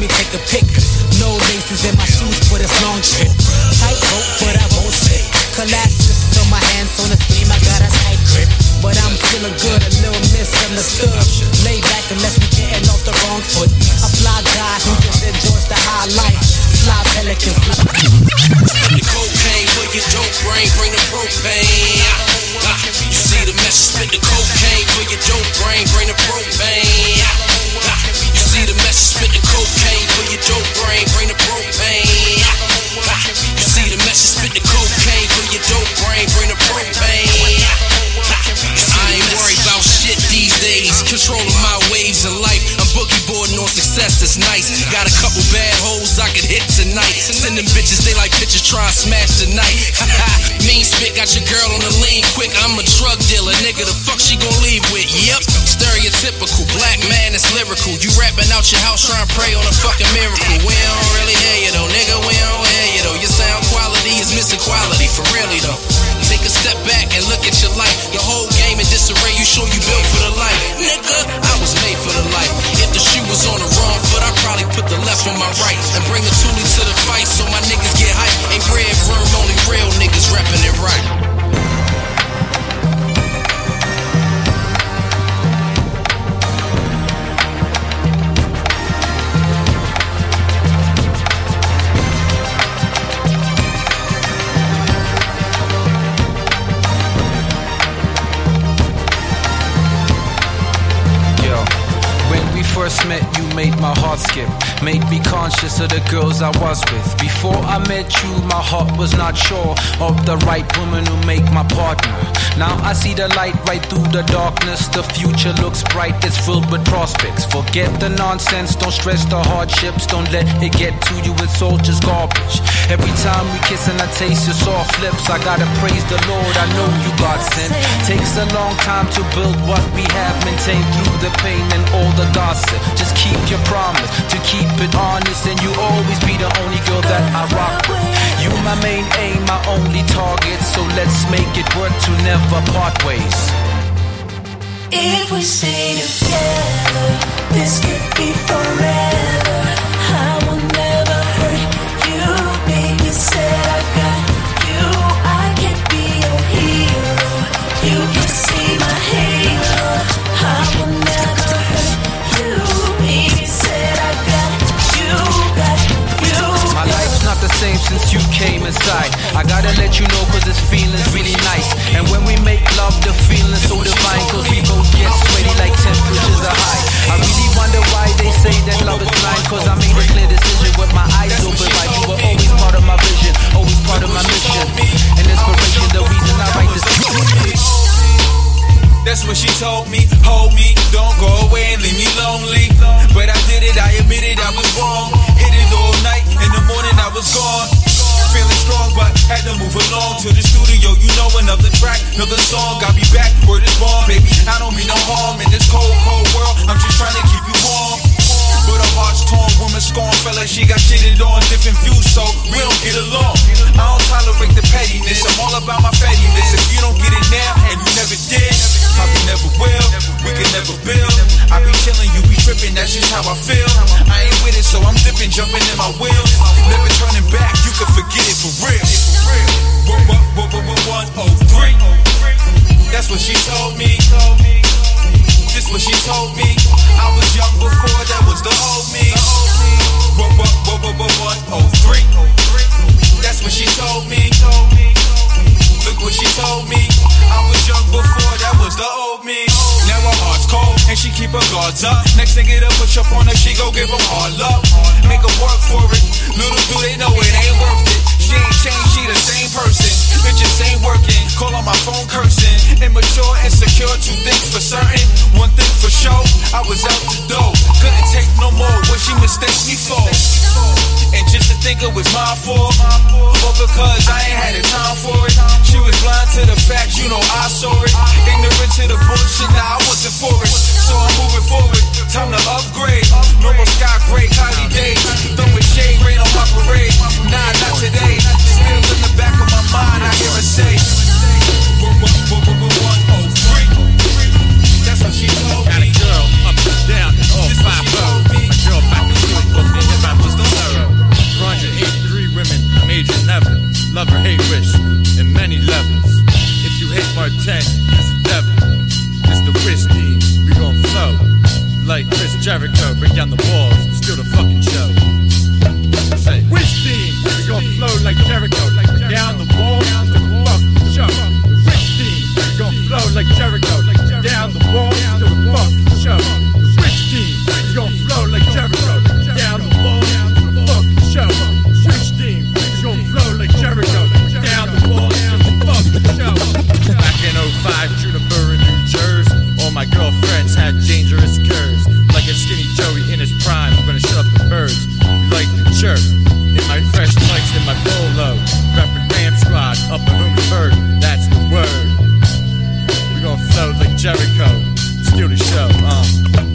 me take a pic. No laces in my shoes for this long trip. Tight rope, but I won't slip. Collapses on my hands on the stream, I got a tight grip. But I'm feeling good, a little misunderstood. Lay back let me getting off the wrong foot. A fly guy who just enjoys the high life. Fly pelican, fly. The cocaine for your dope brain, bring the propane. Ah, you see the message, spit the cocaine for your dope brain, bring the propane. Ah, message, spit the cocaine for your dope brain, bring the propane. You see the message, spit the cocaine for your dope brain, bring the propane. It's nice. Got a couple bad hoes I could hit tonight. Send them bitches, they like bitches try and smash tonight. mean spit got your girl on the lean quick. I'm a drug dealer, nigga. The fuck she gon' leave with? Yep. Stereotypical, black man is lyrical. You rapping out your house trying to pray on a fucking miracle. We don't really hear you though, nigga. We don't hear you though. Your sound quality is missing quality, for really though. Take a step back and look at your life. The whole game in disarray. You sure you built for the life, nigga? I was made for the life. On my right and bring a toolie to the fight so my niggas skip. Made me conscious of the girls I was with. Before I met you, my heart was not sure of the right woman who make my partner. Now I see the light right through the darkness. The future looks bright, it's filled with prospects. Forget the nonsense, don't stress the hardships. Don't let it get to you, it's all just garbage. Every time we kiss and I taste your soft lips, I gotta praise the Lord. I know you got sent. Takes a long time to build what we have, maintain through the pain and all the gossip. Just keep your promise to keep it honest, and you always be the only girl that I rock with. You my main aim, my only target. So let's make it work to never part ways. If we stay together, this could be forever. Since you came inside. I gotta let you know cause this feeling's really nice. And when we make love, the feeling's so divine. Cause we both get sweaty like temperatures are high. I really wonder why they say that love is blind. Cause I made a clear decision with my eyes open wide. You were always part of my vision, always part of my mission. And inspiration, the reason I write this. That's what she told me. Hold me, don't go away and leave me lonely. But I did it, I admit it, I was wrong. Hit it all night, in the morning I was gone. Feeling strong, but had to move along to the studio. You know another track, another song. Got me back, word is born, baby. I don't mean no harm in this cold, cold world. I'm just trying to keep you warm. But her heart's torn, woman scorn, like she got shitted on different views, so we don't get along. I don't tolerate the pettiness, I'm all about my fattiness. If you don't get it now, and you never did, probably never will, we can never build. I be chillin', you be trippin', that's just how I feel. I ain't with it, so I'm dipping, jumping in my wheels. Never turning back, you can forget it for real. One, oh. That's what she told me. This what she told me. I was young before, that was the old me. Oh, three. That's what she told me. Look what she told me. I was young before, that was the old me. Now her heart's cold, and she keep her guards up. Next nigga to push up on her, she go give him hard love. Make her work for it. Little do they know it ain't worth it. She ain't changed, she the same person. Bitches ain't working, call on my phone cursing. Immature, insecure, two things for certain. One thing for sure, I was out the door. Couldn't take no more what she mistake me for. And just to think it was my fault, or because I ain't had the time for it. She was blind to the fact, you know I saw it. Ignorant to the bullshit, nah, I wasn't for it. So I'm moving forward, time to upgrade. Normal sky gray, cloudy days. Throwing shade, rain on my parade. Nah, not today. Still in the back of my mind, I hear her say. That's what she told Got a girl up and down, all five. My girl back to school, but thinking about was no thorough. 183 women, major never. Love or hate wish, in many levels. If you hate Martin, he's a devil. It's the risky, we gon' flow. Like Chris Jericho, break down the walls, like Jericho, down the wall, to the show. The which team? Gon' flow like Jericho, down the wall, to the fucking show. Jericho, steal the show, uh.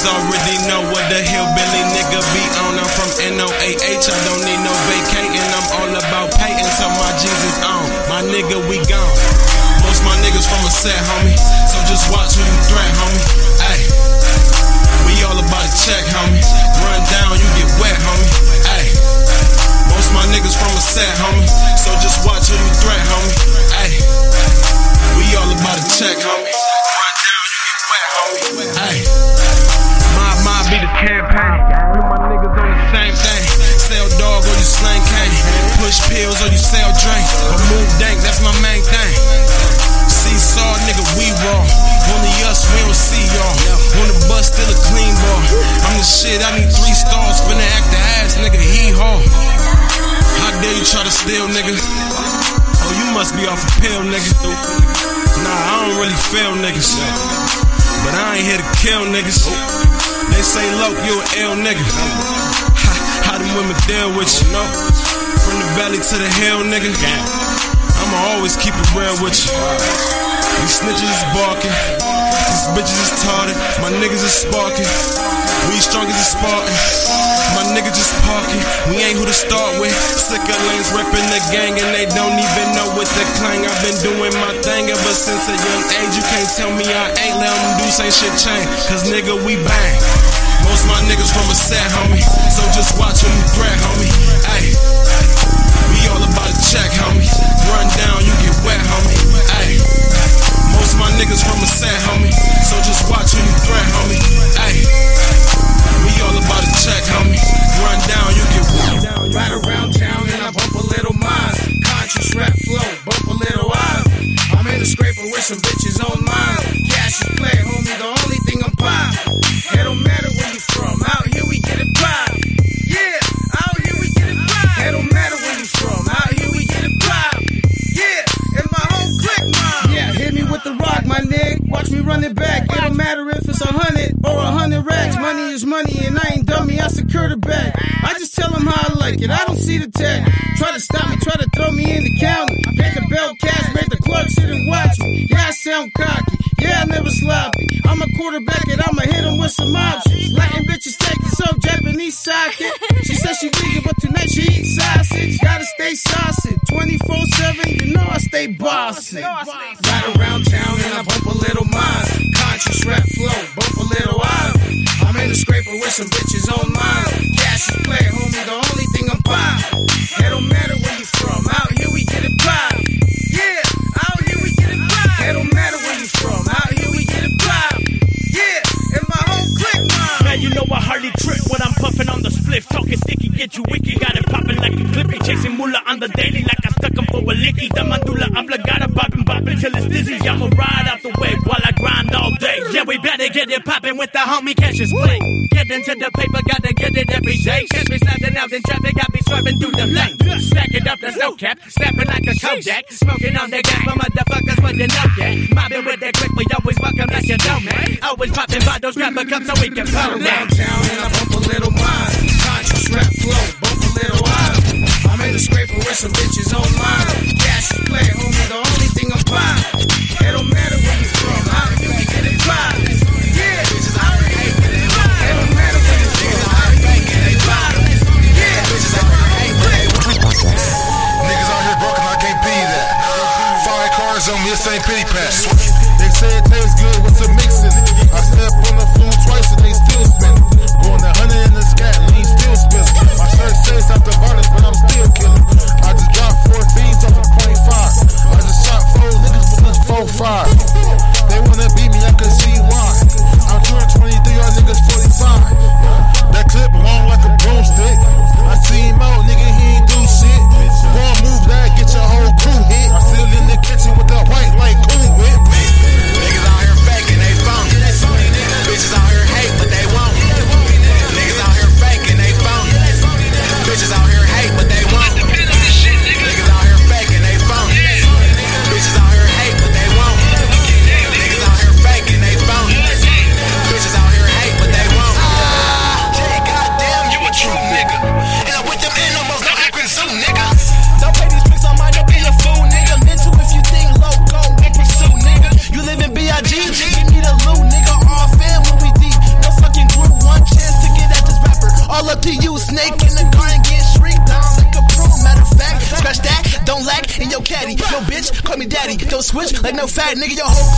Niggas already know what the hillbilly nigga be on. I'm from NOAH. I don't need no vacating. I'm all about pay until my Jesus on. My nigga, we gone. Most my niggas from a set, homie. So just watch who you threat, homie. Ayy. We all about to check, homie. Run down, you get wet, homie. Ayy. Most my niggas from a set, homie. So just watch who you threat, homie. Ayy. We all about to check, homie. Push pills or you sell drink. Or move dank, that's my main thing. Seesaw, nigga, we raw. Only us, we don't see y'all. On the bus, still a clean ball. I'm the shit, I need three stars. Finna act the ass, nigga, hee haw. How dare you try to steal, nigga? Oh, you must be off a pill, nigga. Nah, I don't really feel niggas. But I ain't here to kill niggas. They say, look, you an ill nigga. Ha, how them women deal with you, know? The belly to the hill, nigga. I'ma always keep it real with you. These snitches is barking. These bitches is tarted. My niggas is sparking. We strong as a Spartan. My niggas just parking. We ain't who to start with. Slicker lanes reppin' the gang and they don't even know what the clang. I've been doing my thing ever since a young age. You can't tell me I ain't let them do same shit change. Cause nigga, we bang. Most my niggas from a set, homie. So just watch when you threat, homie. Ayy. All about to check, homie. Run down, you get wet, homie. Ayy. Most of my niggas from a set, homie. So just watch when you threat, homie. Ayy. We all about to check, homie. Run down, you get wet. Ride around town and I bump a little mine. Conscious rap flow, bump a little eye. I'm in a scraper with some bitches on mine. Cassius Play, homie, the only thing I'm by. It don't matter where you from, out here we get it by. Yeah, with the rock, my nigga. Watch me run it back. It don't matter if it's a hundred or a hundred racks. Money is money, and I ain't dummy. I secure the bag. I just tell them how I like it. I don't see the tag. Try to stop me, try to throw me in the counter. Pay the bell cash, make the clerk sit and watch me. Yeah, I sound cocky. Yeah, I never sloppy. I'm a quarterback and I'ma hit him with some options. Latin bitches take it so Japanese socket. She said she vegan, but tonight she eat sausage. Gotta stay saucy. 24 7, you know I stay bossy. Ride around town and I bump a little mine. Conscious rap flow, bump a little ivy. I'm in the scraper with some bitches on mine. Cassius Play, homie, the only thing I'm buying. It don't matter where you from, out here we get it by. Yeah, out here we get it by. It don't matter where you from, out here we get it by. Yeah, Man, you know I hardly trip when I'm puffing on the spliff. Talking sticky, get you wicked. Got it popping like a clippy. Chasing moolah on the daily like I stuck him for a licky. The medulla oblongata bopping, bopping till it's dizzy. I'ma ride out the way while I grind all day. Yeah, we better get it popping with the homie Cassius Play. Get into the paper, gotta get it every day. Catch me snapping out in traffic, got me swerving through the lane. Stack it up, the snow cap, snapping like a Kodak. Smoking on the gas for motherfuckers, you know that. Mobbing with that quick, we always welcome, as you know, man. Always popping bottles, grab a cup so we can pull around town and I bump a little mine. Conscious rap flow, bump a little ivy. I'm in the scraper with some bitches on mine. Cassius Play, homie, the only thing I'm buying. It don't matter where you from, out by. Yeah, out we get it don't matter you out we get it by. Yeah, whole clique. Niggas out here I can't that. Five cars on me, this ain't pity patch. They say it tastes good with some mix Says after violence, but I'm still killing. Nigga. Your whole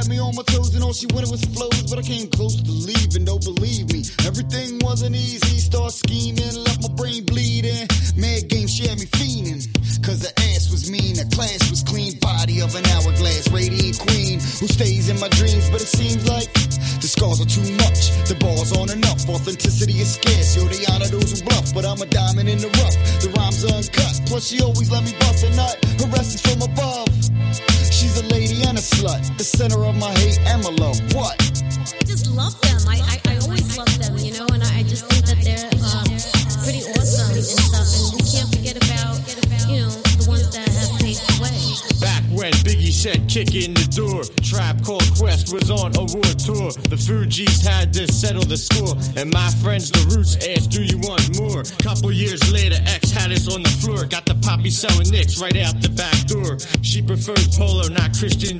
kept me on my toes, and all she wanted was flows. But I came close to friends, the roots asked, Do you want more? Couple years later, X had us on the floor. Got the poppy selling nicks right out the back door. She preferred polo, not Christian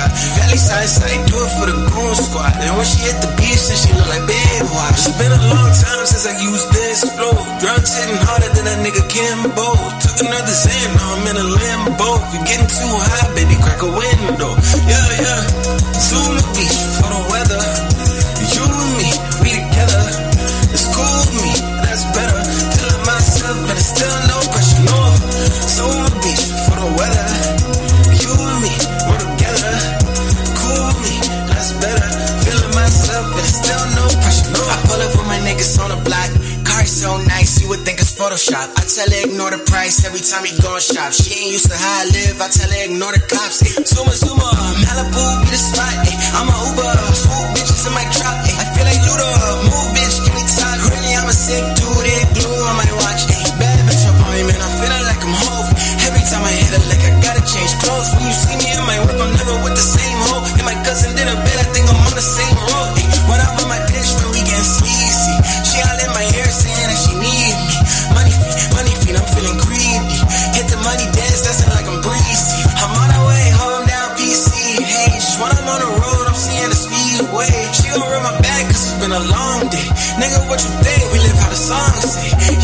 rap. Valley side side, do it for the goon squad. And when she hit the beach, then she look like bad watch. It's been a long time since I used this flow. Drugs hitting harder than that nigga Kimbo. Took another Xan, now I'm in a limbo. If you're getting too high, baby, crack a window. Yeah, yeah. Zoom the beach for the weather. would think it's Photoshop. I tell her ignore the price every time he go shop. She ain't used to how I live. I tell her ignore the cops. Ay. Zuma Zuma, Malibu be the spot. Ay. I'm a Uber, swoop bitches in my drop. I feel like Luda. Move, bitch, give me time. Really, I'm a sick dude. It blue on my watch. Bad bitch up on me, man. I'm feeling like I'm hove. Every time I hit her, like I gotta change clothes. When you see me in my whip, I'm never with the same hoe. And my cousin did a bit. I think I'm on the same. been a long day. Nigga, what you think? We live how the song say.